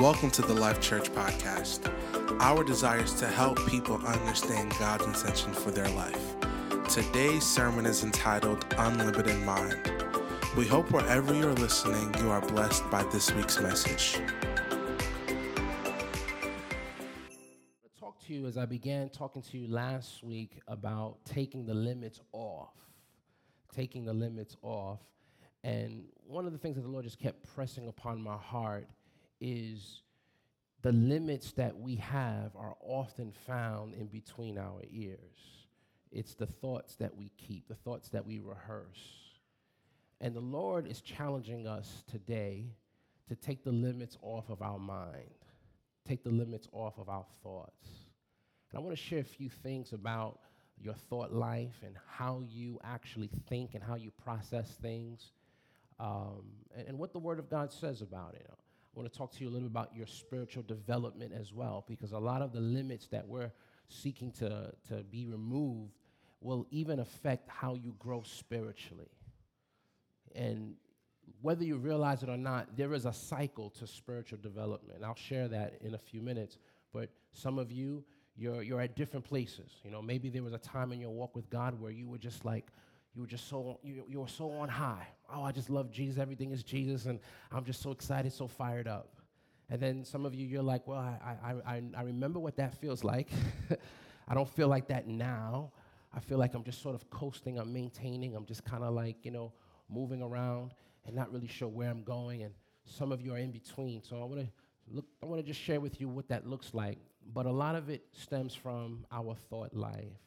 Welcome to the Life Church Podcast. Our desire is to help people understand God's intention for their life. Today's sermon is entitled Unlimited Mind. We hope wherever you're listening, you are blessed by this week's message. talk to you as I began talking to you last week about taking the limits off. Taking the limits off. And one of the things that the Lord just kept pressing upon my heart is the limits that we have are often found in between our ears. It's the thoughts that we keep, the thoughts that we rehearse. And the Lord is challenging us today to take the limits off of our mind, take the limits off of our thoughts. And I want to share a few things about your thought life and how you actually think and how you process things, um, and, and, what the Word of God says about it. I want to talk to you a little bit about your spiritual development as well, because a lot of the limits that we're seeking to, to be removed will even affect how you grow spiritually. And whether you realize it or not, there is a cycle to spiritual development. I'll share that in a few minutes. But some of you, you're, you're at different places. You know, maybe there was a time in your walk with God where you were just like, you were just so you, you were so on high. Oh, I just love Jesus. Everything is Jesus, and I'm just so excited, so fired up. And then some of you, you're like, well, I, I, I, I remember what that feels like. I don't feel like that now. I feel like I'm just sort of coasting, I'm maintaining, I'm just kind of like, you know, moving around and not really sure where I'm going. And some of you are in between. So I want to look, I want to just share with you what that looks like. But a lot of it stems from our thought life.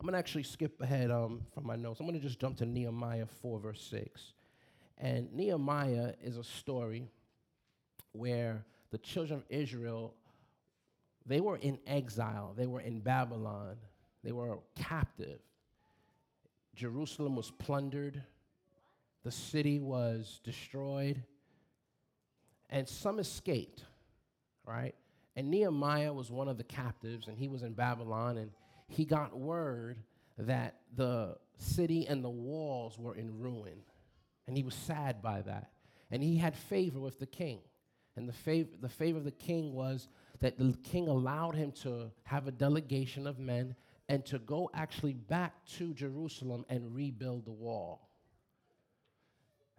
I'm going to actually skip ahead um, from my notes. I'm going to just jump to Nehemiah 4, verse 6. And Nehemiah is a story where the children of Israel, they were in exile. They were in Babylon. They were captive. Jerusalem was plundered. The city was destroyed. And some escaped, right? And Nehemiah was one of the captives, and he was in Babylon, and he got word that the city and the walls were in ruin. And he was sad by that. And he had favor with the king. And the favor, the favor of the king was that the king allowed him to have a delegation of men and to go actually back to Jerusalem and rebuild the wall.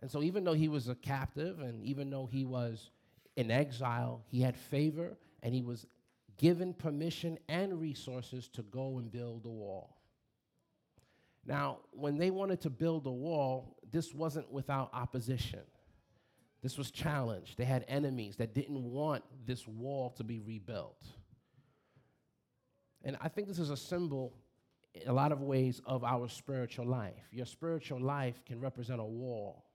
And so, even though he was a captive and even though he was in exile, he had favor and he was given permission and resources to go and build a wall. Now, when they wanted to build a wall, this wasn't without opposition. This was challenged. They had enemies that didn't want this wall to be rebuilt. And I think this is a symbol in a lot of ways of our spiritual life. Your spiritual life can represent a wall.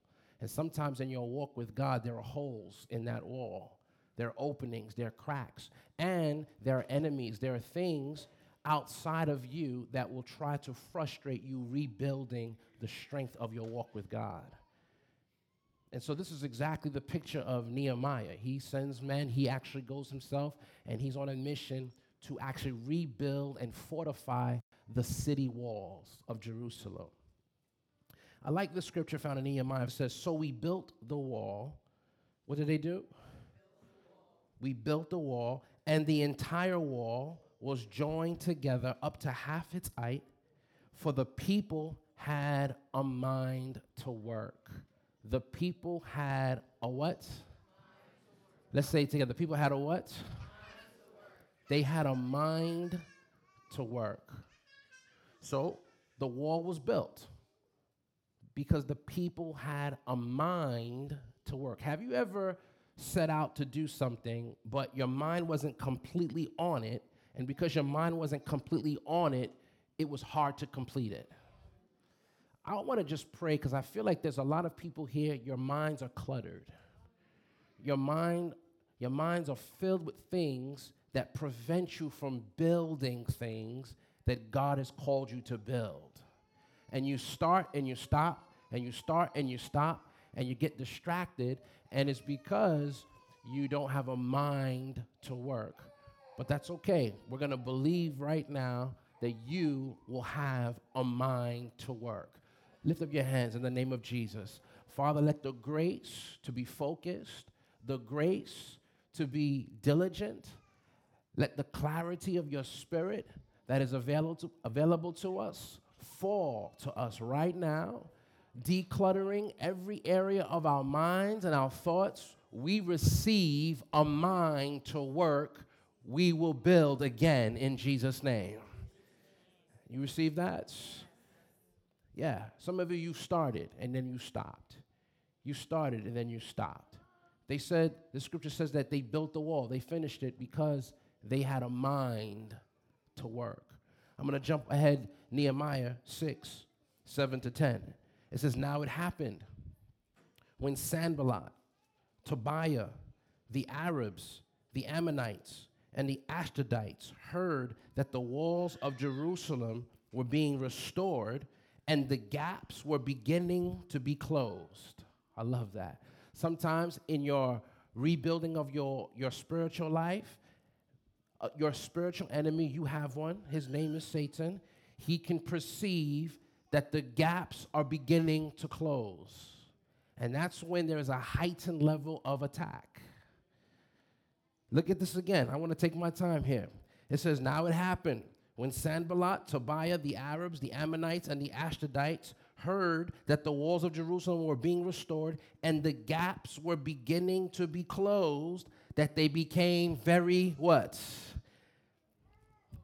And sometimes in your walk with God, there are holes in that wall. There are openings, there are cracks, and there are enemies. There are things outside of you that will try to frustrate you rebuilding the strength of your walk with God. And so this is exactly the picture of Nehemiah. He sends men, he actually goes himself, and he's on a mission to actually rebuild and fortify the city walls of Jerusalem. I like the scripture found in Nehemiah. It says, So we built the wall. What did they do? We built the wall, and the entire wall was joined together up to half its height, for the people had a mind to work. The people had a what? Let's say together. The people had a what? They had a mind to work. So the wall was built because the people had a mind to work. Have you ever set out to do something, but your mind wasn't completely on it? And because your mind wasn't completely on it, it was hard to complete it. I want to just pray because I feel like there's a lot of people here, your minds are cluttered. Your mind, your minds are filled with things that prevent you from building things that God has called you to build. And you start and you stop, and you start and you stop, and you get distracted, and it's because you don't have a mind to work. But that's okay. We're going to believe right now that you will have a mind to work. Lift up your hands in the name of Jesus. Father, let the grace to be focused, the grace to be diligent. Let the clarity of your spirit that is available to, available to us fall to us right now, decluttering every area of our minds and our thoughts. We receive a mind to work. We will build again in Jesus' name. You receive that? Yeah. Some of you, you started and then you stopped. You started and then you stopped. They said, the scripture says that they built the wall, they finished it because they had a mind to work. I'm going to jump ahead, Nehemiah 6, 7 to 10. It says, Now it happened when Sanballat, Tobiah, the Arabs, the Ammonites, and the Ashdodites heard that the walls of Jerusalem were being restored and the gaps were beginning to be closed. I love that. Sometimes in your rebuilding of your, your spiritual life, uh, your spiritual enemy, you have one. His name is Satan. He can perceive that the gaps are beginning to close. And that's when there's a heightened level of attack. Look at this again. I want to take my time here. It says, Now it happened when Sanballat, Tobiah, the Arabs, the Ammonites, and the Ashdodites heard that the walls of Jerusalem were being restored and the gaps were beginning to be closed, that they became very what?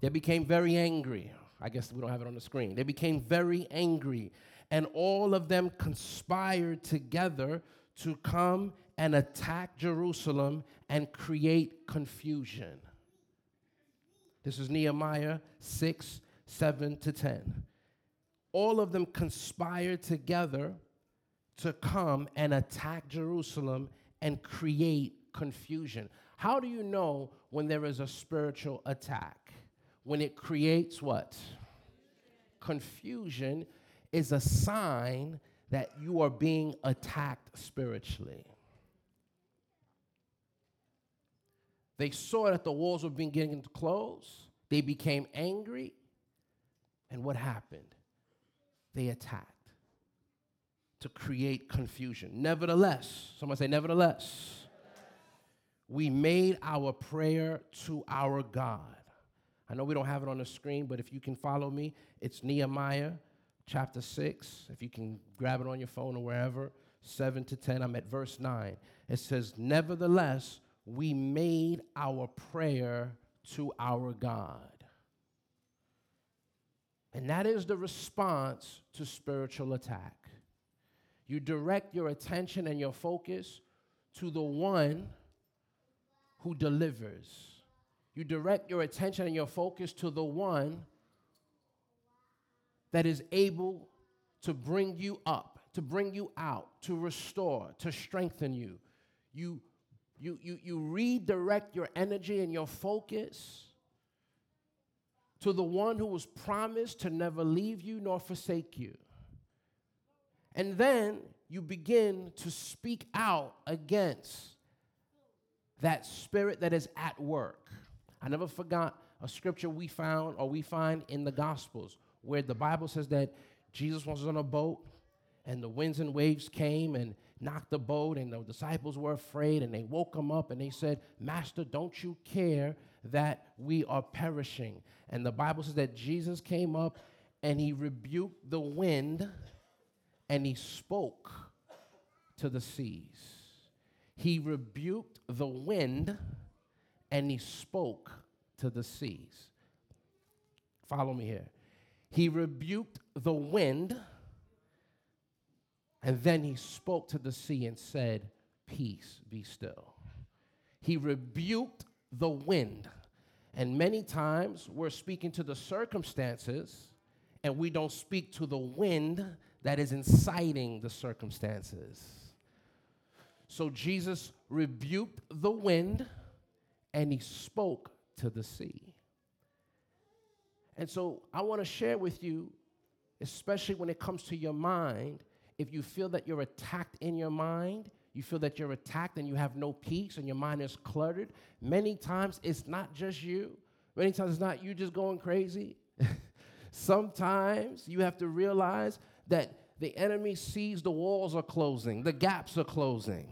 They became very angry. I guess we don't have it on the screen. They became very angry, and all of them conspired together to come and attack Jerusalem and create confusion. This is Nehemiah 6, 7 to 10. All of them conspired together to come and attack Jerusalem and create confusion. How do you know when there is a spiritual attack? When it creates what? Confusion is a sign that you are being attacked spiritually. They saw that the walls were beginning to close. They became angry. And what happened? They attacked to create confusion. Nevertheless, someone say, nevertheless, we made our prayer to our God. I know we don't have it on the screen, but if you can follow me, it's Nehemiah chapter 6. If you can grab it on your phone or wherever, 7 to 10. I'm at verse 9. It says, Nevertheless, we made our prayer to our God. And that is the response to spiritual attack. You direct your attention and your focus to the one who delivers. You direct your attention and your focus to the one that is able to bring you up, to bring you out, to restore, to strengthen you. You you, you, you redirect your energy and your focus to the one who was promised to never leave you nor forsake you. And then you begin to speak out against that spirit that is at work. I never forgot a scripture we found or we find in the Gospels where the Bible says that Jesus was on a boat and the winds and waves came and knocked the boat, and the disciples were afraid, and they woke him up and they said, Master, don't you care that we are perishing? And the Bible says that Jesus came up and he rebuked the wind and he spoke to the seas. He rebuked the wind and he spoke to the seas. Follow me here. He rebuked the wind and then he spoke to the sea and said, Peace, be still. He rebuked the wind. And many times we're speaking to the circumstances and we don't speak to the wind that is inciting the circumstances. So Jesus rebuked the wind and he spoke to the sea. And so I want to share with you, especially when it comes to your mind, if you feel that you're attacked in your mind, you feel that you're attacked and you have no peace and your mind is cluttered, many times it's not just you. Many times it's not you just going crazy. Sometimes you have to realize that the enemy sees the walls are closing, the gaps are closing.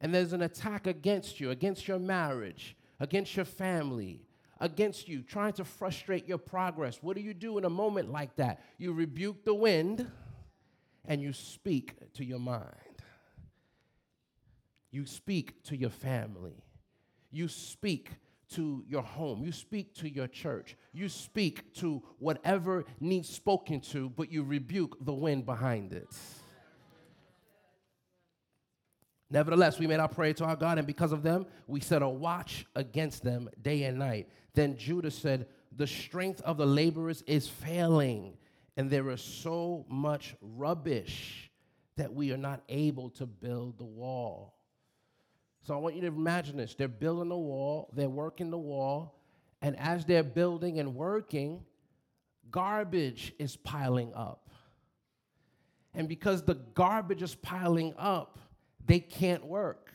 And there's an attack against you, against your marriage, against your family, against you, trying to frustrate your progress, what do you do in a moment like that? You rebuke the wind and you speak to your mind. You speak to your family. You speak to your home. You speak to your church. You speak to whatever needs spoken to, but you rebuke the wind behind it. Nevertheless, we made our prayer to our God, and because of them, we set a watch against them day and night. Then Judah said, The strength of the laborers is failing, and there is so much rubbish that we are not able to build the wall. So I want you to imagine this. They're building the wall, they're working the wall, and as they're building and working, garbage is piling up. And because the garbage is piling up, they can't work.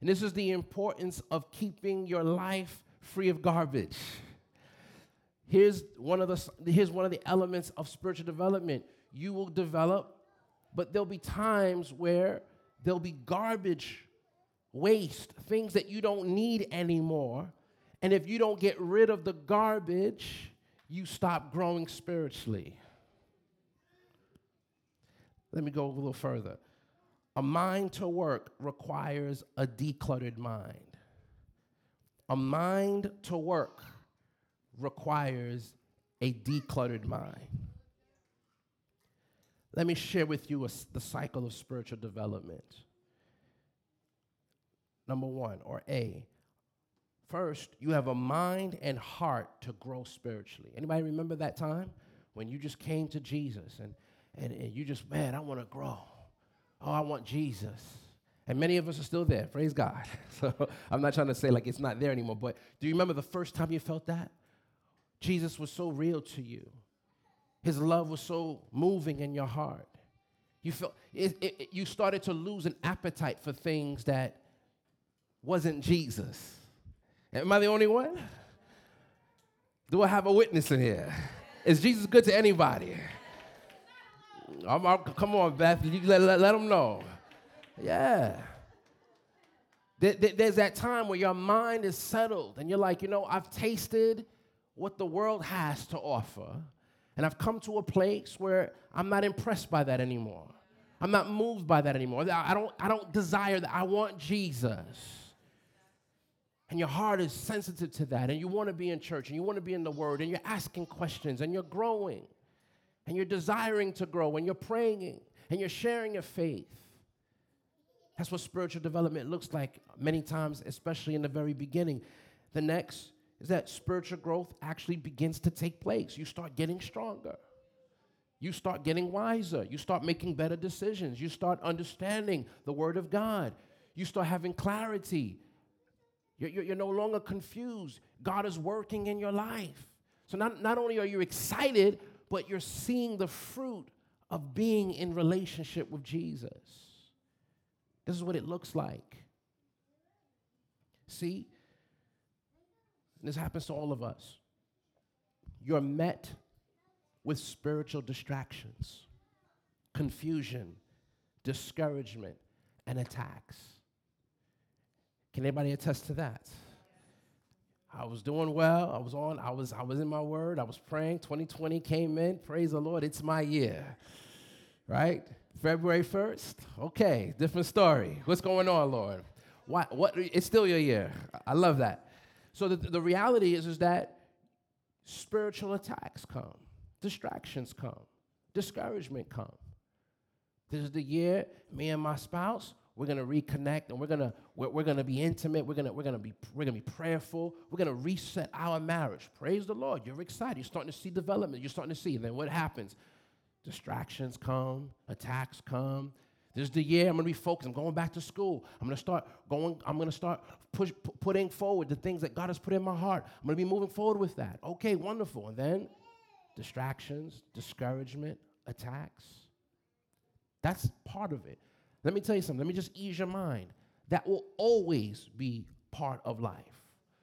And this is the importance of keeping your life free of garbage. Here's one of the, here's one of the elements of spiritual development. You will develop, but there'll be times where there'll be garbage, waste, things that you don't need anymore. And if you don't get rid of the garbage, you stop growing spiritually. Let me go a little further. A mind to work requires a decluttered mind. A mind to work requires a decluttered mind. Let me share with you a, the cycle of spiritual development. Number one, or A. First, you have a mind and heart to grow spiritually. Anybody remember that time when you just came to Jesus and, and, and you just, man, I want to grow. Oh, I want Jesus. And many of us are still there, praise God. So I'm not trying to say like it's not there anymore, but do you remember the first time you felt that? Jesus was so real to you. His love was so moving in your heart. You felt it, it, you started to lose an appetite for things that wasn't Jesus. Am I the only one? Do I have a witness in here? Is Jesus good to anybody? I'm, I'm, come on, Beth. You let, let, let them know. Yeah. There, there, there's that time where your mind is settled and you're like, you know, I've tasted what the world has to offer, and I've come to a place where I'm not impressed by that anymore. I'm not moved by that anymore. I don't, I don't desire that. I want Jesus. And your heart is sensitive to that, and you want to be in church, and you want to be in the Word, and you're asking questions, and you're growing and you're desiring to grow and you're praying and you're sharing your faith. That's what spiritual development looks like many times, especially in the very beginning. The next is that spiritual growth actually begins to take place. You start getting stronger. You start getting wiser. You start making better decisions. You start understanding the Word of God. You start having clarity. You're, you're, you're no longer confused. God is working in your life. So, not, not only are you excited, but you're seeing the fruit of being in relationship with Jesus. This is what it looks like. See, this happens to all of us. You're met with spiritual distractions, confusion, discouragement, and attacks. Can anybody attest to that? I was doing well. I was on, I was, I was in my word. I was praying. 2020 came in. Praise the Lord. It's my year. Right? February 1st? Okay, different story. What's going on, Lord? Why, what, it's still your year. I love that. So the, the reality is, is that spiritual attacks come, distractions come, discouragement come. This is the year me and my spouse, we're going to reconnect and we're going to we're, we're going to be intimate. We're going to we're going to be we're going to be prayerful. We're going to reset our marriage. Praise the lord. You're excited. You're starting to see development. You're starting to see and then what happens? Distractions come. Attacks come. This is the year i'm going to be focused. I'm going back to school. I'm going to start going i'm going to start push, p- putting forward the things that god has put in my heart. I'm going to be moving forward with that. Okay wonderful. And then distractions discouragement attacks. That's part of it let me tell you something. Let me just ease your mind. That will always be part of life.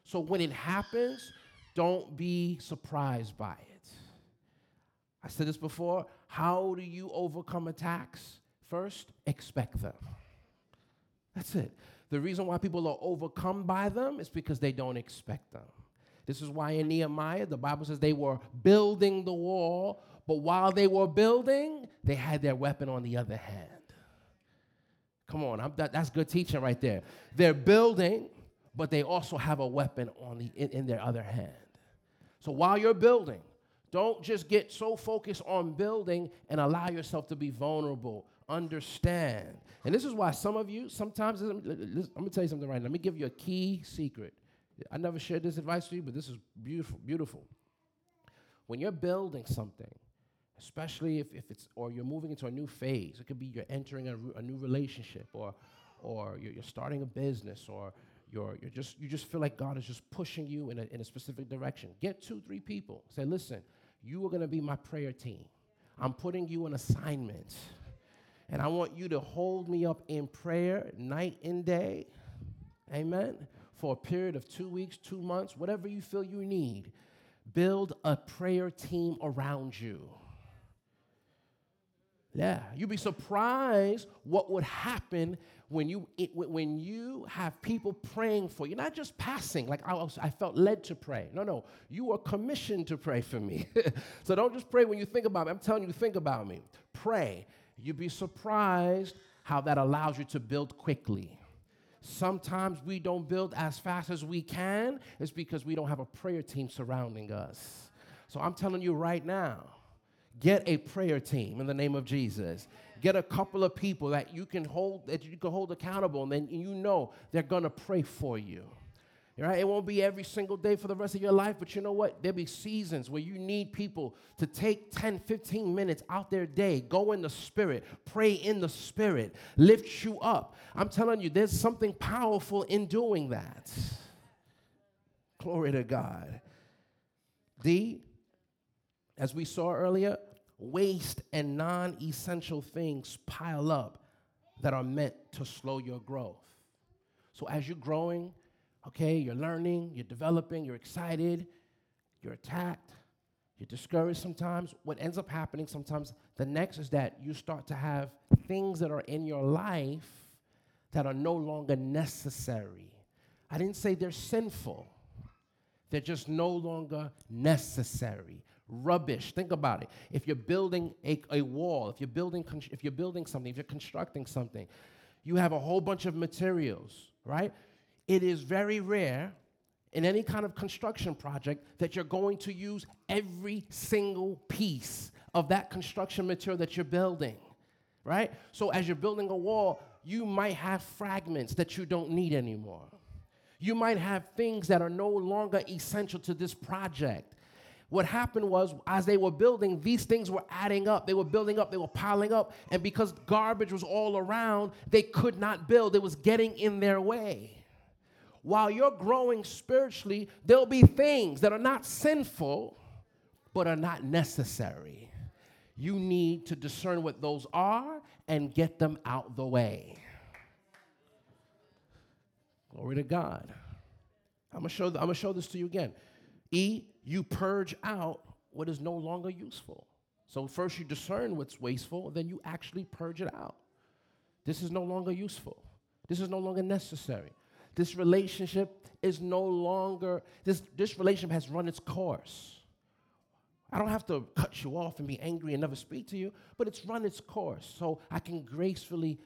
So when it happens, don't be surprised by it. I said this before. How do you overcome attacks? First, expect them. That's it. The reason why people are overcome by them is because they don't expect them. This is why in Nehemiah, the Bible says they were building the wall, but while they were building, they had their weapon on the other hand. Come on, that, that's good teaching right there. They're building, but they also have a weapon on the, in, in their other hand. So while you're building, don't just get so focused on building and allow yourself to be vulnerable. Understand. And this is why some of you, sometimes, I'm gonna tell you something right now. Let me give you a key secret. I never shared this advice with you, but this is beautiful, beautiful. When you're building something, especially if, if it's, or you're moving into a new phase, it could be you're entering a, a new relationship, or, or you're, you're starting a business, or you're, you're just, you just feel like God is just pushing you in a, in a specific direction. Get two, three people. Say, listen, you are going to be my prayer team. I'm putting you an assignment. And I want you to hold me up in prayer night and day. Amen. For a period of two weeks, two months, whatever you feel you need. Build a prayer team around you. Yeah, you'd be surprised what would happen when you, it, when you have people praying for you, not just passing, like I, was, I felt led to pray. No, no, you are commissioned to pray for me. so don't just pray when you think about me. I'm telling you, think about me. Pray. You'd be surprised how that allows you to build quickly. Sometimes we don't build as fast as we can, it's because we don't have a prayer team surrounding us. So I'm telling you right now, get a prayer team in the name of Jesus. Get a couple of people that you can hold that you can hold accountable and then you know they're to pray for you. Right? It won't be every single day for the rest of your life but you know what? There'll be seasons where you need people to take 10 15 minutes out their day. Go in the spirit. Pray in the spirit. Lift you up. I'm telling you there's something powerful in doing that. Glory to god. D as we saw earlier waste and non essential things pile up that are meant to slow your growth. So as you're growing, okay, you're learning, you're developing, you're excited, you're attacked, you're discouraged sometimes. What ends up happening sometimes, the next is that you start to have things that are in your life that are no longer necessary. I didn't say they're sinful, they're just no longer necessary rubbish. Think about it. If you're building a, a wall, if you're building, if you're building something, if you're constructing something, you have a whole bunch of materials, right? It is very rare in any kind of construction project that you're going to use every single piece of that construction material that you're building, right? So as you're building a wall, you might have fragments that you don't need anymore. You might have things that are no longer essential to this project. What happened was, as they were building, these things were adding up. They were building up, they were piling up. And because garbage was all around, they could not build. It was getting in their way. While you're growing spiritually, there'll be things that are not sinful, but are not necessary. You need to discern what those are and get them out the way. Glory to God. I'm gonna show, I'm gonna show this to you again. E, you purge out what is no longer useful. So first you discern what's wasteful, then you actually purge it out. This is no longer useful. This is no longer necessary. This relationship is no longer, this, this relationship has run its course. I don't have to cut you off and be angry and never speak to you, but it's run its course. So I can gracefully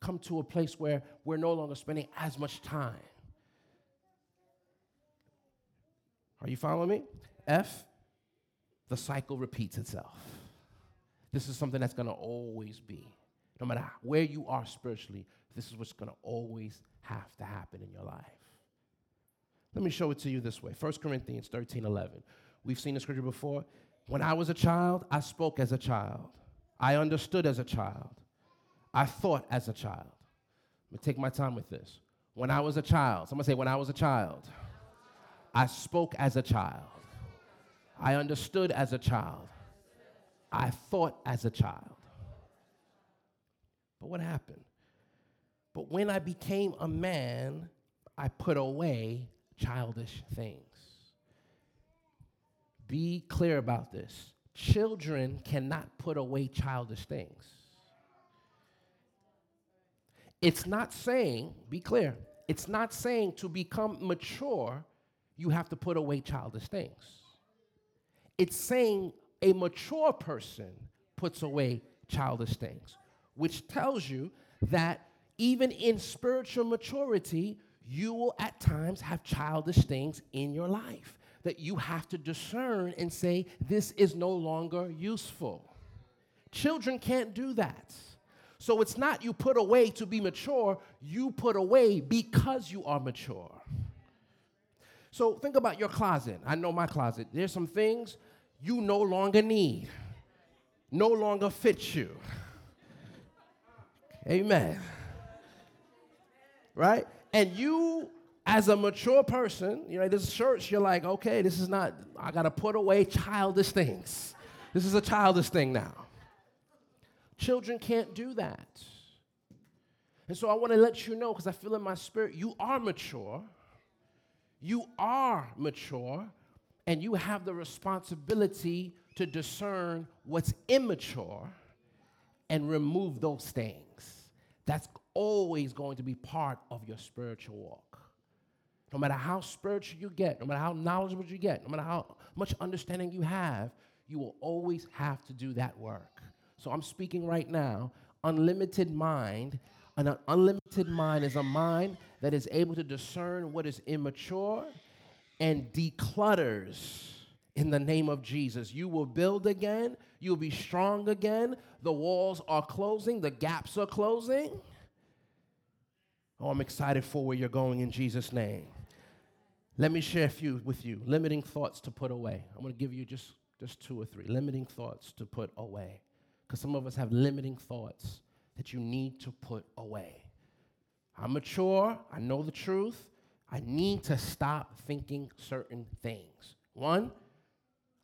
come to a place where we're no longer spending as much time. Are you following me? F, the cycle repeats itself. This is something that's going to always be. No matter where you are spiritually, this is what's going to always have to happen in your life. Let me show it to you this way 1 Corinthians 13 11. We've seen the scripture before. When I was a child, I spoke as a child, I understood as a child, I thought as a child. Let me take my time with this. When I was a child, someone say, when I was a child. I spoke as a child. I understood as a child. I thought as a child. But what happened? But when I became a man, I put away childish things. Be clear about this. Children cannot put away childish things. It's not saying, be clear, it's not saying to become mature, you have to put away childish things. It's saying a mature person puts away childish things, which tells you that even in spiritual maturity, you will at times have childish things in your life that you have to discern and say, this is no longer useful. Children can't do that. So it's not you put away to be mature, you put away because you are mature. So think about your closet. I know my closet. There's some things you no longer need, no longer fit you. Amen. Right? And you, as a mature person, you know, this church, you're like, okay, this is not, I got to put away childish things. This is a childish thing now. Children can't do that. And so I want to let you know, because I feel in my spirit, you are mature. You are mature, and you have the responsibility to discern what's immature and remove those things. That's always going to be part of your spiritual walk. No matter how spiritual you get, no matter how knowledgeable you get, no matter how much understanding you have, you will always have to do that work. So I'm speaking right now. Unlimited mind, an unlimited mind is a mind that is able to discern what is immature and declutters in the name of Jesus. You will build again, you'll be strong again. The walls are closing, the gaps are closing. Oh, I'm excited for where you're going in Jesus' name. Let me share a few with you. Limiting thoughts to put away. I'm going to give you just, just two or three. Limiting thoughts to put away. Because some of us have limiting thoughts that you need to put away. I'm mature. I know the truth. I need to stop thinking certain things. One,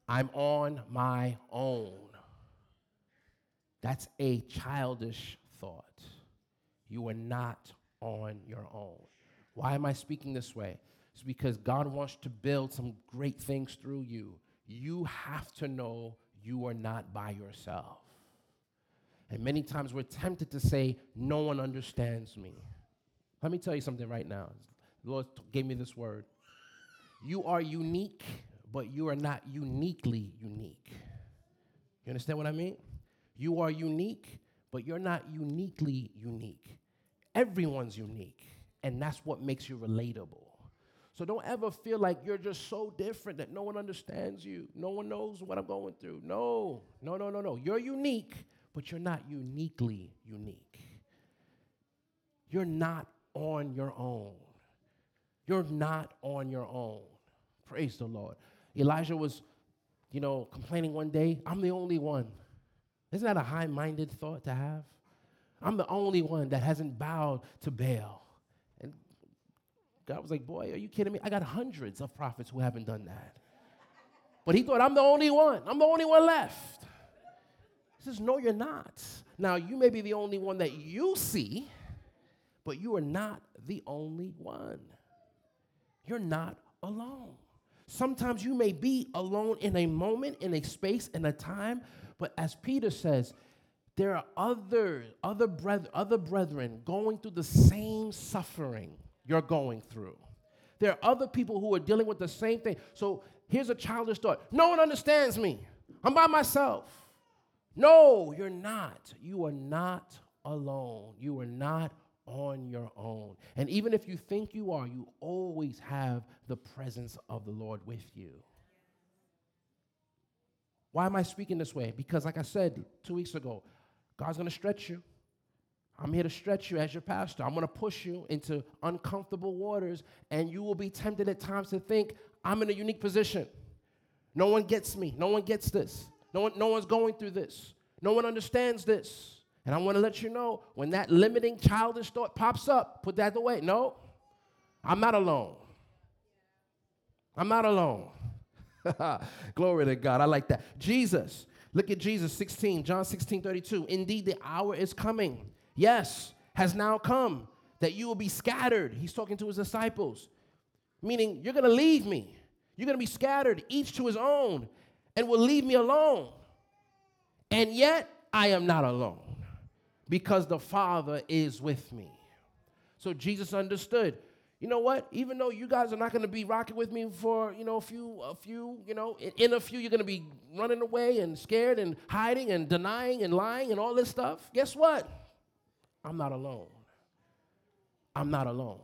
I'm on my own. That's a childish thought. You are not on your own. Why am I speaking this way? It's because God wants to build some great things through you. You have to know you are not by yourself. And many times we're tempted to say, No one understands me. Let me tell you something right now. The Lord gave me this word. You are unique, but you are not uniquely unique. You understand what I mean? You are unique, but you're not uniquely unique. Everyone's unique, and that's what makes you relatable. So don't ever feel like you're just so different that no one understands you. No one knows what I'm going through. No, no, no, no, no. You're unique, but you're not uniquely unique. You're not on your own. You're not on your own. Praise the Lord. Elijah was, you know, complaining one day, I'm the only one. Isn't that a high minded thought to have? I'm the only one that hasn't bowed to Baal. And God was like, Boy, are you kidding me? I got hundreds of prophets who haven't done that. But he thought, I'm the only one. I'm the only one left. He says, No, you're not. Now, you may be the only one that you see, but you are not the only one. You're not alone. Sometimes you may be alone in a moment, in a space, in a time, but as Peter says, there are other, other, breth- other brethren going through the same suffering you're going through. There are other people who are dealing with the same thing. So here's a childish thought No one understands me. I'm by myself. No, you're not. You are not alone. You are not on your own. And even if you think you are, you always have the presence of the Lord with you. Why am I speaking this way? Because, like I said two weeks ago, God's gonna stretch you. I'm here to stretch you as your pastor. I'm gonna push you into uncomfortable waters, and you will be tempted at times to think, I'm in a unique position. No one gets me. No one gets this. No, one, no one's going through this. No one understands this. And I want to let you know when that limiting childish thought pops up, put that away. No, I'm not alone. I'm not alone. Glory to God. I like that. Jesus, look at Jesus 16, John 16, 32. Indeed, the hour is coming. Yes, has now come that you will be scattered. He's talking to his disciples, meaning you're going to leave me. You're going to be scattered, each to his own, and will leave me alone. And yet, I am not alone because the Father is with me. So Jesus understood. You know what? Even though you guys are not going to be rocking with me for you know a few, a few, you know, in, a few, you're going to be running away and scared and hiding and denying and lying and all this stuff. Guess what? I'm not alone. I'm not alone.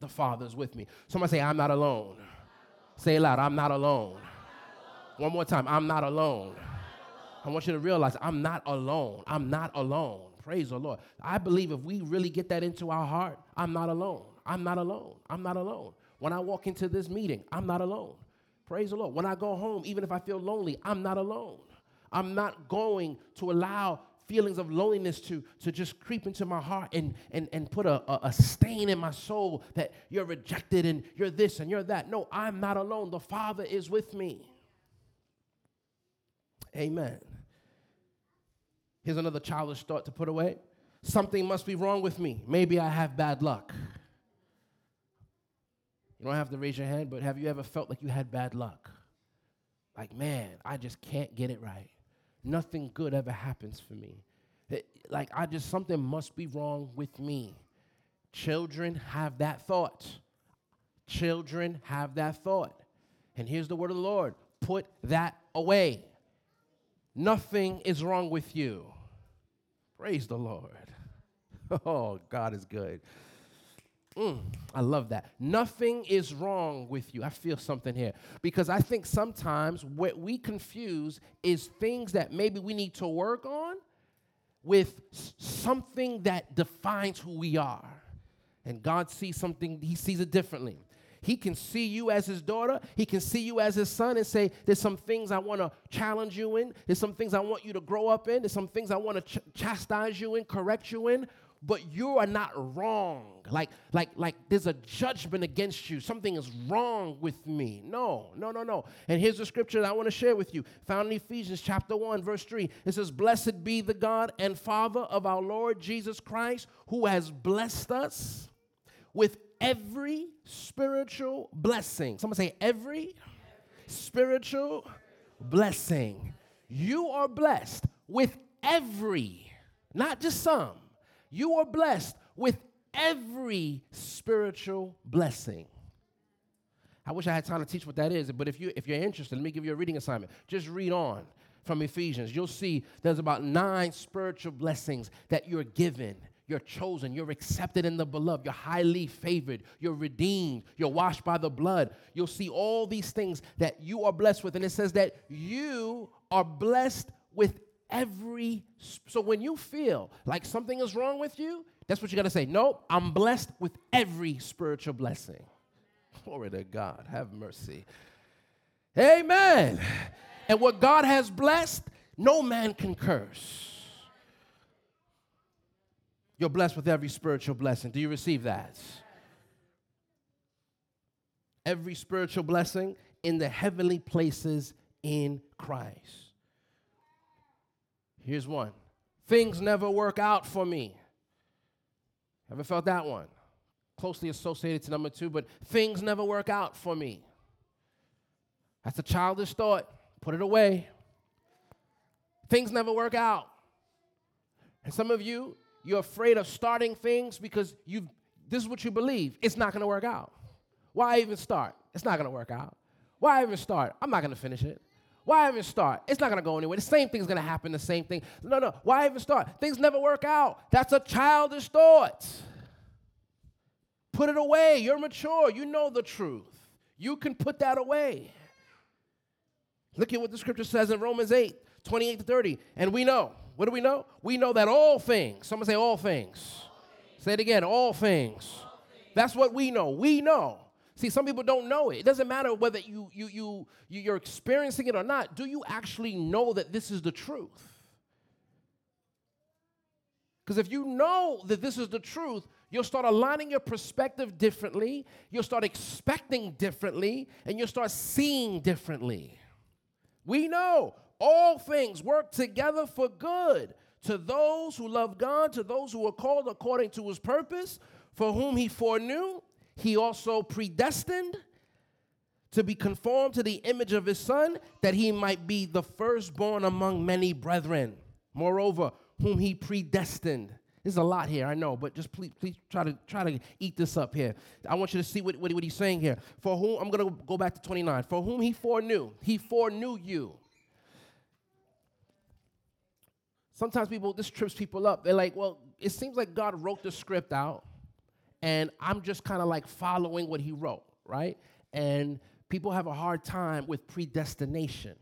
The Father's with me. Somebody say, I'm not alone. Say it loud, I'm not alone. One more time, I'm not alone. I want you to realize I'm not alone. I'm not alone. Praise the Lord. I believe if we really get that into our heart, I'm not alone. I'm not alone. I'm not alone. When I walk into this meeting, I'm not alone. Praise the Lord. When I go home, even if I feel lonely, I'm not alone. I'm not going to allow feelings of loneliness to, to just creep into my heart and, and, and put a, a, a stain in my soul that you're rejected and you're this and you're that. No, I'm not alone. The Father is with me. Amen. Here's another childish thought to put away. Something must be wrong with me. Maybe I have bad luck. You don't have to raise your hand, but have you ever felt like you had bad luck? Like, man, I just can't get it right nothing good ever happens for me. It, like, I just, something must be wrong with me. Children have that thought. Children have that thought. And here's the word of the Lord put that away. Nothing is wrong with you. Praise the Lord. Oh, God is good. Mm, I love that. Nothing is wrong with you. I feel something here. Because I think sometimes what we confuse is things that maybe we need to work on with something that defines who we are. And God sees something, He sees it differently. He can see you as his daughter. He can see you as his son and say, There's some things I want to challenge you in. There's some things I want you to grow up in. There's some things I want to ch- chastise you in, correct you in but you are not wrong. Like, like, like there's a judgment against you. Something is wrong with me. No, no, no, no. And here's the scripture that I want to share with you. Found in Ephesians chapter 1, verse 3. It says, Blessed be the God and Father of our Lord Jesus Christ, who has blessed us with every spiritual blessing. Someone say, every spiritual blessing. You are blessed with every, not just some you are blessed with every spiritual blessing. I wish I had time to teach what that is, but if, you, if you're interested, let me give you a reading assignment. Just read on from Ephesians. You'll see there's about nine spiritual blessings that you're given. You're chosen. You're accepted in the beloved. You're highly favored. You're redeemed. You're washed by the blood. You'll see all these things that you are blessed with. And it says that you are blessed with every so when you feel like something is wrong with you that's what you got to say nope i'm blessed with every spiritual blessing glory to god have mercy amen and what god has blessed no man can curse you're blessed with every spiritual blessing do you receive that every spiritual blessing in the heavenly places in christ Here's one things never work out for me. Ever felt that one? Closely associated to number two, but things never work out for me. That's a childish thought. Put it away. Things never work out. And some of you, you're afraid of starting things because you this is what you believe. It's not gonna work out. Why even start? It's not gonna work out. Why even start? I'm not gonna finish it. Why even start? It's not going to go anywhere. The same thing's going to happen, the same thing. No, no. Why even start? Things never work out. That's a childish thought. Put it away. You're mature. You know the truth. You can put that away. Look at what the scripture says in Romans 8 28 to 30. And we know. What do we know? We know that all things, someone say all things. All things. Say it again, all things. all things. That's what we know. We know See, some people don't know it. It doesn't matter whether you, you, you, you're experiencing it or not. Do you actually know that this is the truth? Because if you know that this is the truth, you'll start aligning your perspective differently, you'll start expecting differently, and you'll start seeing differently. We know all things work together for good to those who love God, to those who are called according to his purpose, for whom he foreknew he also predestined to be conformed to the image of his son, that he might be the firstborn among many brethren. Moreover, whom he predestined, There's a lot here, I know, but just please, please try to try to eat this up here. I want you to see what, what, what he's saying here. For whom I'm gonna go back to 29. For whom he foreknew, he foreknew you. Sometimes people, this trips people up. They're like, well, it seems like God wrote the script out, and I'm just kind of like following what he wrote, right? And people have a hard time with predestination.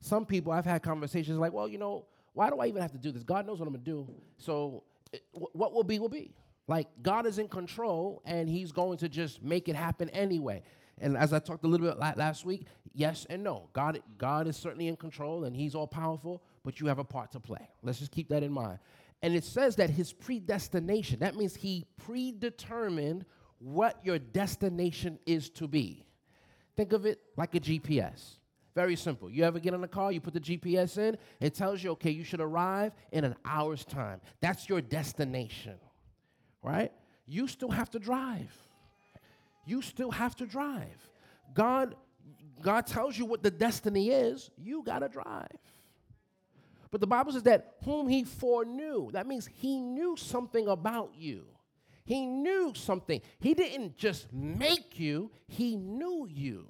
Some people, I've had conversations like, well, you know, why do I even have to do this? God knows what I'm gonna do. So eh, it, what will be, will be. Like, God is in control, and He's going to just make it happen anyway. And as I talked a little bit last week, yes and no. God, God is certainly in control, and He's all powerful, but you have a part to play. Let's just keep that in mind. And it says that His predestination, that means He predetermined what your destination is to be. Think of it like a GPS. Very simple. You ever get in a car, you put the GPS in, it tells you, okay, you should arrive in an hour's time. That's your destination, right? You still have to drive. You still have to drive. God, God tells you what the destiny is, you got to drive. But the Bible says that whom he foreknew, that means he knew something about you. He knew something. He didn't just make you, he knew you.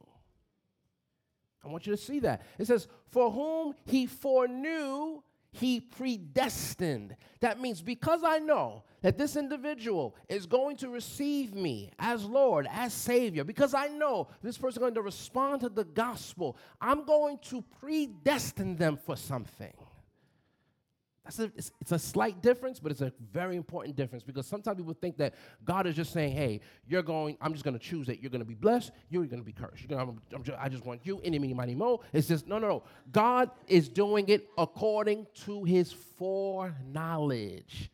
I want you to see that. It says, For whom he foreknew, he predestined. That means because I know that this individual is going to receive me as Lord, as Savior, because I know this person is going to respond to the gospel, I'm going to predestine them for something. That's a, it's, it's, a slight difference, but it's a very important difference because sometimes people think that God is just saying, hey, you're going, I'm just going to choose that you're going to be blessed, you're going to be cursed. Gonna, I'm, I'm just, I just want you, any, many, money, mo. It's just, no, no, no. God is doing it according to his foreknowledge.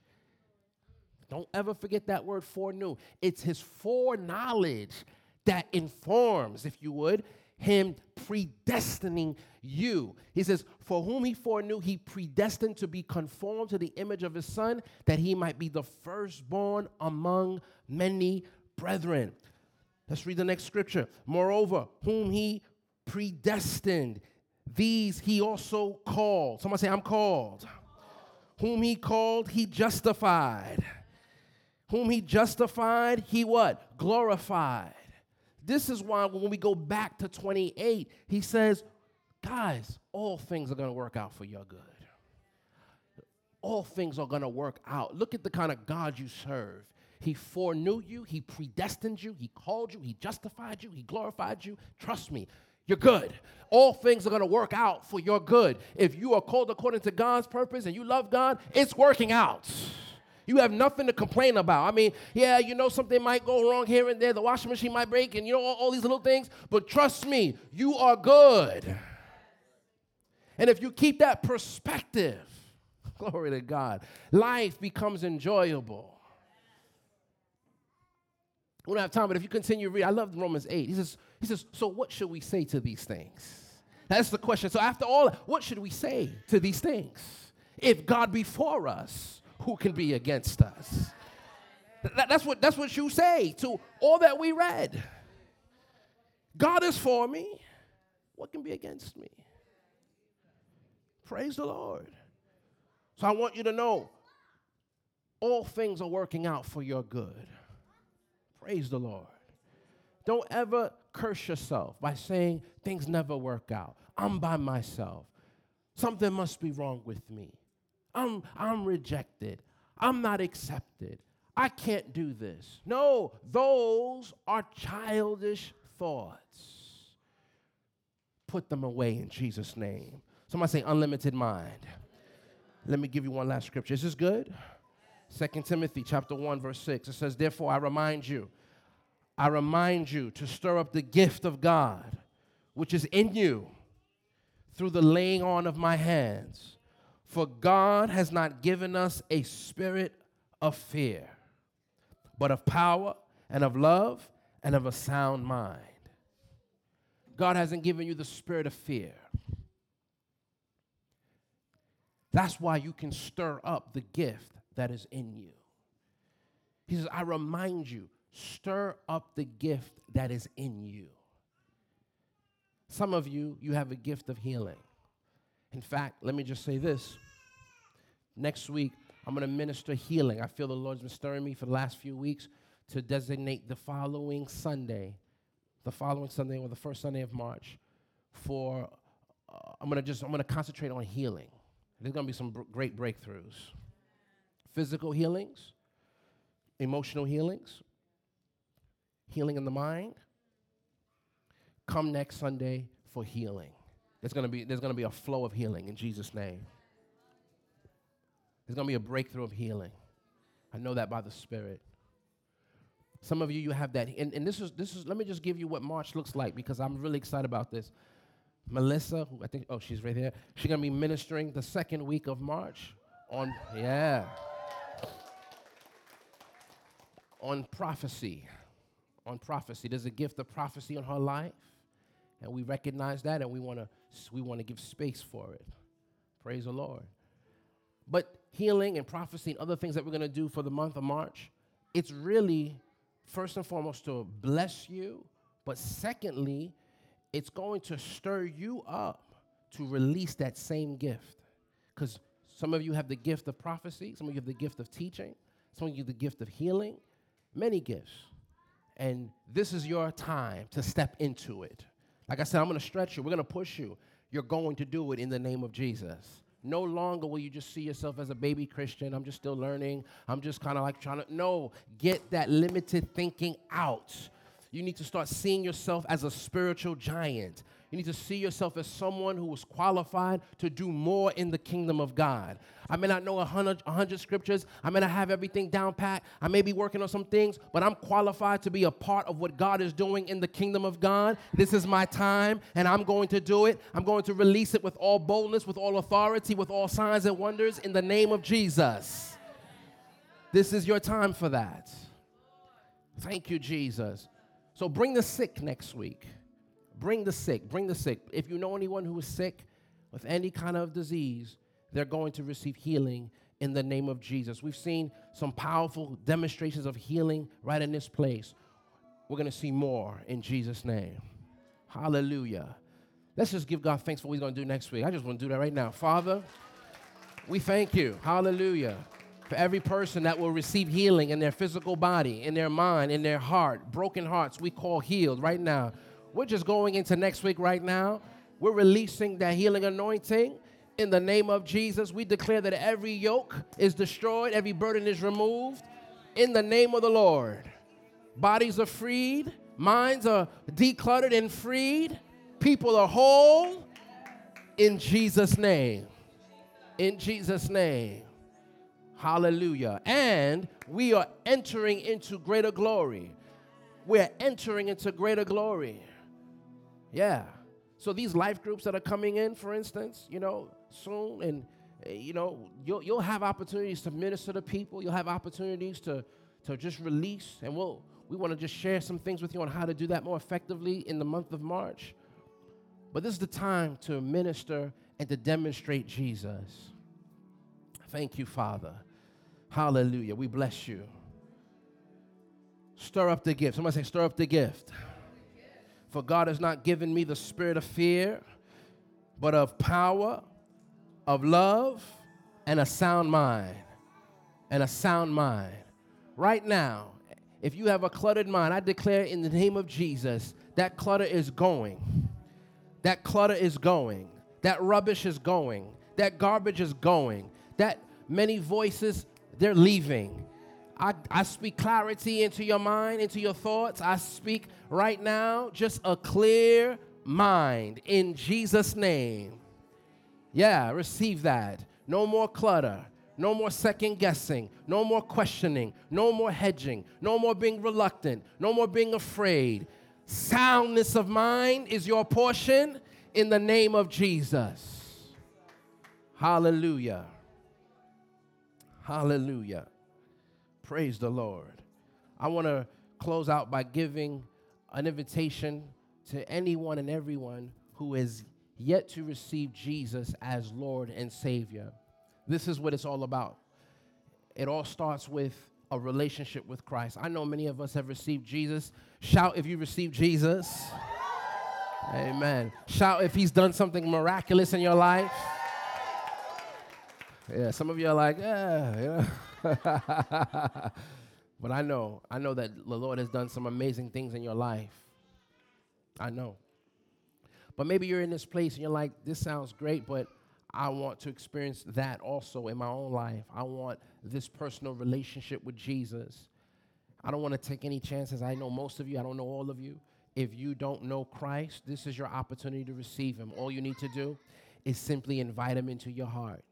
Don't ever forget that word foreknew. It's his foreknowledge that informs, if you would, him predestining you. He says, For whom he foreknew, he predestined to be conformed to the image of his son, that he might be the firstborn among many brethren. Let's read the next scripture. Moreover, whom he predestined, these he also called. Someone say, I'm called. Whom he called, he justified. Whom he justified, he what? Glorified. This is why when we go back to 28, he says, guys, all things are going to work out for your good. All things are going to work out. Look at the kind of God you serve. He foreknew you, He predestined you, He called you, He justified you, He glorified you. Trust me, you're good. All things are going to work out for your good. If you are called according to God's purpose and you love God, it's working out. You have nothing to complain about. I mean, yeah, you know something might go wrong here and there. The washing machine might break and you know all, all these little things. But trust me, you are good. And if you keep that perspective, glory to God, life becomes enjoyable. We don't have time, but if you continue to read, I love Romans 8. He says, he says, so what should we say to these things? That's the question. So after all, what should we say to these things? If God be for us, who can be against us? that's, what, that's what you say to all that we read. God is for me. What can be against me? Praise the Lord. So I want you to know all things are working out for your good. Praise the Lord. Don't ever curse yourself by saying things never work out. I'm by myself. Something must be wrong with me. I'm, I'm rejected. I'm not accepted. I can't do this. No, those are childish thoughts. Put them away in Jesus' name. Somebody say unlimited mind. Let me give you one last scripture. Is this good? Second Timothy chapter 1 verse 6. It says, "Therefore I remind you, I remind you to stir up the gift of God which is in you through the laying on of my hands." For God has not given us a spirit of fear, but of power and of love and of a sound mind. God hasn't given you the spirit of fear. That's why you can stir up the gift that is in you. He says, I remind you, stir up the gift that is in you. Some of you, you have a gift of healing. In fact, let me just say this. Next week, I'm going to minister healing. I feel the Lord's been stirring me for the last few weeks to designate the following Sunday, the following Sunday or the first Sunday of March for uh, I'm going to just I'm going to concentrate on healing. There's going to be some br- great breakthroughs. Physical healings, emotional healings, healing in the mind. Come next Sunday for healing. There's to be there's to be a flow of healing in Jesus name. There's to be a breakthrough of healing. I know that by the Spirit. Some of you, you have that. And, and this is, this is, let me just give you what March looks like because I'm really excited about this. Melissa, I think, oh, she's right here. She's to be ministering the second week of March on, yeah, on prophecy. On prophecy. There's a gift of prophecy on her life. And we recognize that and we want to we want to give space for it. Praise the Lord. But healing and prophecy and other things that we're going to do for the month of March, it's really, first and foremost, to bless you, but secondly, it's going to stir you up to release that same gift. Because some of you have the gift of prophecy, some of you have the gift of teaching, some of you have the gift of healing, many gifts. And this is your time to step into it. Like I said, I'm going to stretch you, we're going to push you. You're going to do it in the name of Jesus. No longer will you just see yourself as a baby Christian. I'm just still learning. I'm just kind of like trying to. No, get that limited thinking out. You need to start seeing yourself as a spiritual giant. You need to see yourself as someone who is qualified to do more in the kingdom of God. I may not know a hundred, hundred scriptures. I may not have everything down pat. I may be working on some things, but I'm qualified to be a part of what God is doing in the kingdom of God. This is my time, and I'm going to do it. I'm going to release it with all boldness, with all authority, with all signs and wonders in the name of Jesus. This is your time for that. Thank you, Jesus. So bring the sick next week. Bring the sick. Bring the sick. If you know anyone who is sick with any kind of disease, they're going to receive healing in the name of Jesus. We've seen some powerful demonstrations of healing right in this place. We're going to see more in Jesus' name. Hallelujah. Let's just give God thanks for what He's going to do next week. I just want to do that right now. Father, we thank you. Hallelujah for every person that will receive healing in their physical body, in their mind, in their heart. Broken hearts, we call healed right now. We're just going into next week right now. We're releasing that healing anointing in the name of Jesus. We declare that every yoke is destroyed, every burden is removed in the name of the Lord. Bodies are freed, minds are decluttered and freed, people are whole in Jesus' name. In Jesus' name. Hallelujah. And we are entering into greater glory. We're entering into greater glory. Yeah. So these life groups that are coming in, for instance, you know, soon, and eh, you know, you'll you'll have opportunities to minister to people. You'll have opportunities to to just release, and we'll we want to just share some things with you on how to do that more effectively in the month of March. But this is the time to minister and to demonstrate Jesus. Thank you, Father. Hallelujah. We bless you. Stir up the gift. Somebody say, stir up the gift. For God has not given me the spirit of fear, but of power, of love, and a sound mind. And a sound mind. Right now, if you have a cluttered mind, I declare in the name of Jesus that clutter is going. That clutter is going. That rubbish is going. That garbage is going. That many voices they're leaving. I, I speak clarity into your mind, into your thoughts. I speak right now just a clear mind in Jesus' name. Yeah, receive that. No more clutter. No more second guessing. No more questioning. No more hedging. No more being reluctant. No more being afraid. Soundness of mind is your portion in the name of Jesus. Hallelujah. Hallelujah. Praise the Lord. I want to close out by giving an invitation to anyone and everyone who is yet to receive Jesus as Lord and Savior. This is what it's all about. It all starts with a relationship with Christ. I know many of us have received Jesus. Shout if you received Jesus. Amen. Shout if he's done something miraculous in your life. Yeah, some of you are like, yeah, yeah. but I know, I know that the Lord has done some amazing things in your life. I know. But maybe you're in this place and you're like, this sounds great, but I want to experience that also in my own life. I want this personal relationship with Jesus. I don't want to take any chances. I know most of you, I don't know all of you. If you don't know Christ, this is your opportunity to receive Him. All you need to do is simply invite Him into your heart.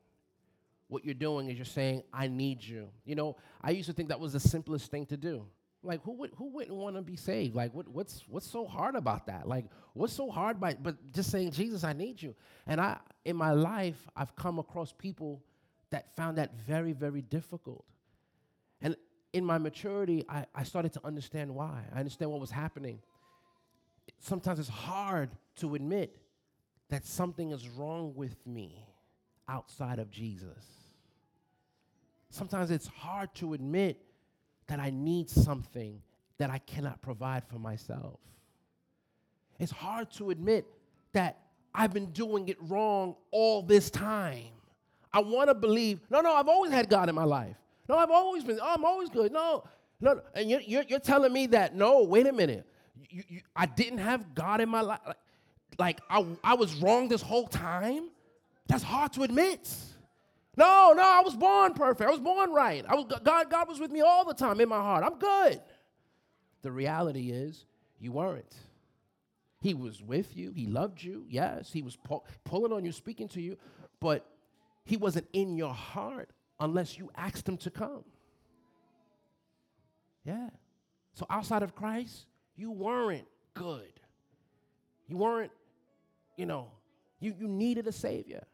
What you're doing is you're saying, I need you. You know, I used to think that was the simplest thing to do. Like, who, would, who wouldn't want to be saved? Like, what, what's, what's so hard about that? Like, what's so hard by, but just saying, Jesus, I need you. And I, in my life, I've come across people that found that very, very difficult. And in my maturity, I, I started to understand why. I understand what was happening. Sometimes it's hard to admit that something is wrong with me outside of Jesus. Sometimes it's hard to admit that I need something that I cannot provide for myself. It's hard to admit that I've been doing it wrong all this time. I want to believe, no, no, I've always had God in my life. No, I've always been, oh, I'm always good. No, no, and you're, you're, you're telling me that, no, wait a minute. You, you, I didn't have God in my life. Like, like I, I was wrong this whole time. That's hard to admit. No, no, I was born perfect. I was born right. I was, God, God was with me all the time in my heart. I'm good. The reality is, you weren't. He was with you. He loved you. Yes, he was pu- pulling on you, speaking to you, but he wasn't in your heart unless you asked him to come. Yeah. So outside of Christ, you weren't good. You weren't, you know, you, you needed a savior.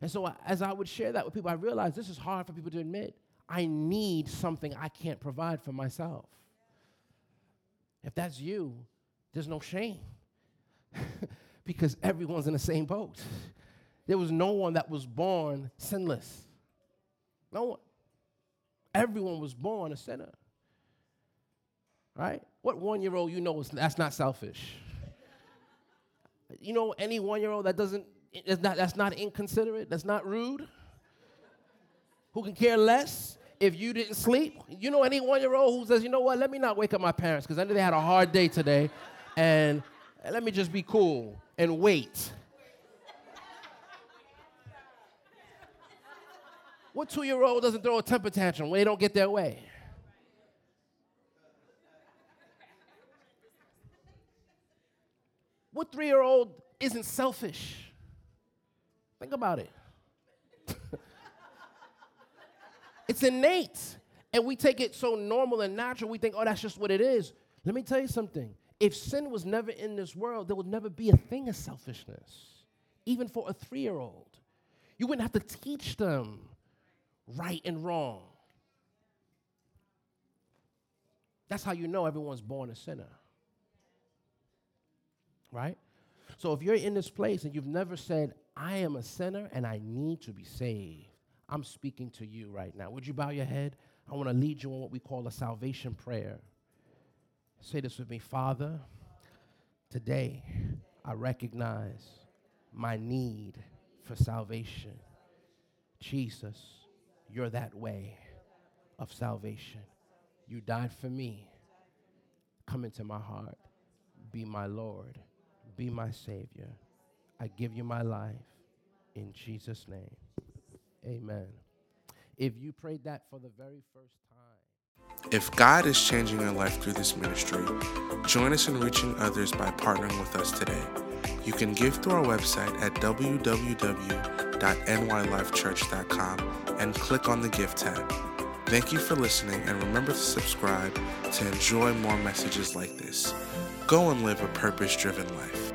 And so as I would share that with people, I realized this is hard for people to admit. I need something I can't provide for myself. If that's you, there's no shame because everyone's in the same boat. There was no one that was born sinless. No one. Everyone was born a sinner. Right? What one year old you know is that's not selfish? You know any one year old that doesn't not, that's not inconsiderate, that's not rude, who can care less if you didn't sleep? You know any one year old who says, you know what, let me not wake up my parents because I know they had a hard day today and let me just be cool and wait. What two year old doesn't throw a temper tantrum when they don't get their way? What three year old isn't selfish? Think about it. it's innate. And we take it so normal and natural, we think, oh, that's just what it is. Let me tell you something. If sin was never in this world, there would never be a thing of selfishness, even for a three year old. You wouldn't have to teach them right and wrong. That's how you know everyone's born a sinner. Right? So if you're in this place and you've never said, I am a sinner and I need to be saved, I'm speaking to you right now. Would you bow your head? I want to lead you on what we call a salvation prayer. Say this with me Father, today I recognize my need for salvation. Jesus, you're that way of salvation. You died for me. Come into my heart. Be my Lord. Be my Savior. I give you my life in Jesus' name. Amen. If you prayed that for the very first time, if God is changing your life through this ministry, join us in reaching others by partnering with us today. You can give through our website at www.nylifechurch.com and click on the Gift tab. Thank you for listening, and remember to subscribe to enjoy more messages like this. Go and live a purpose driven life.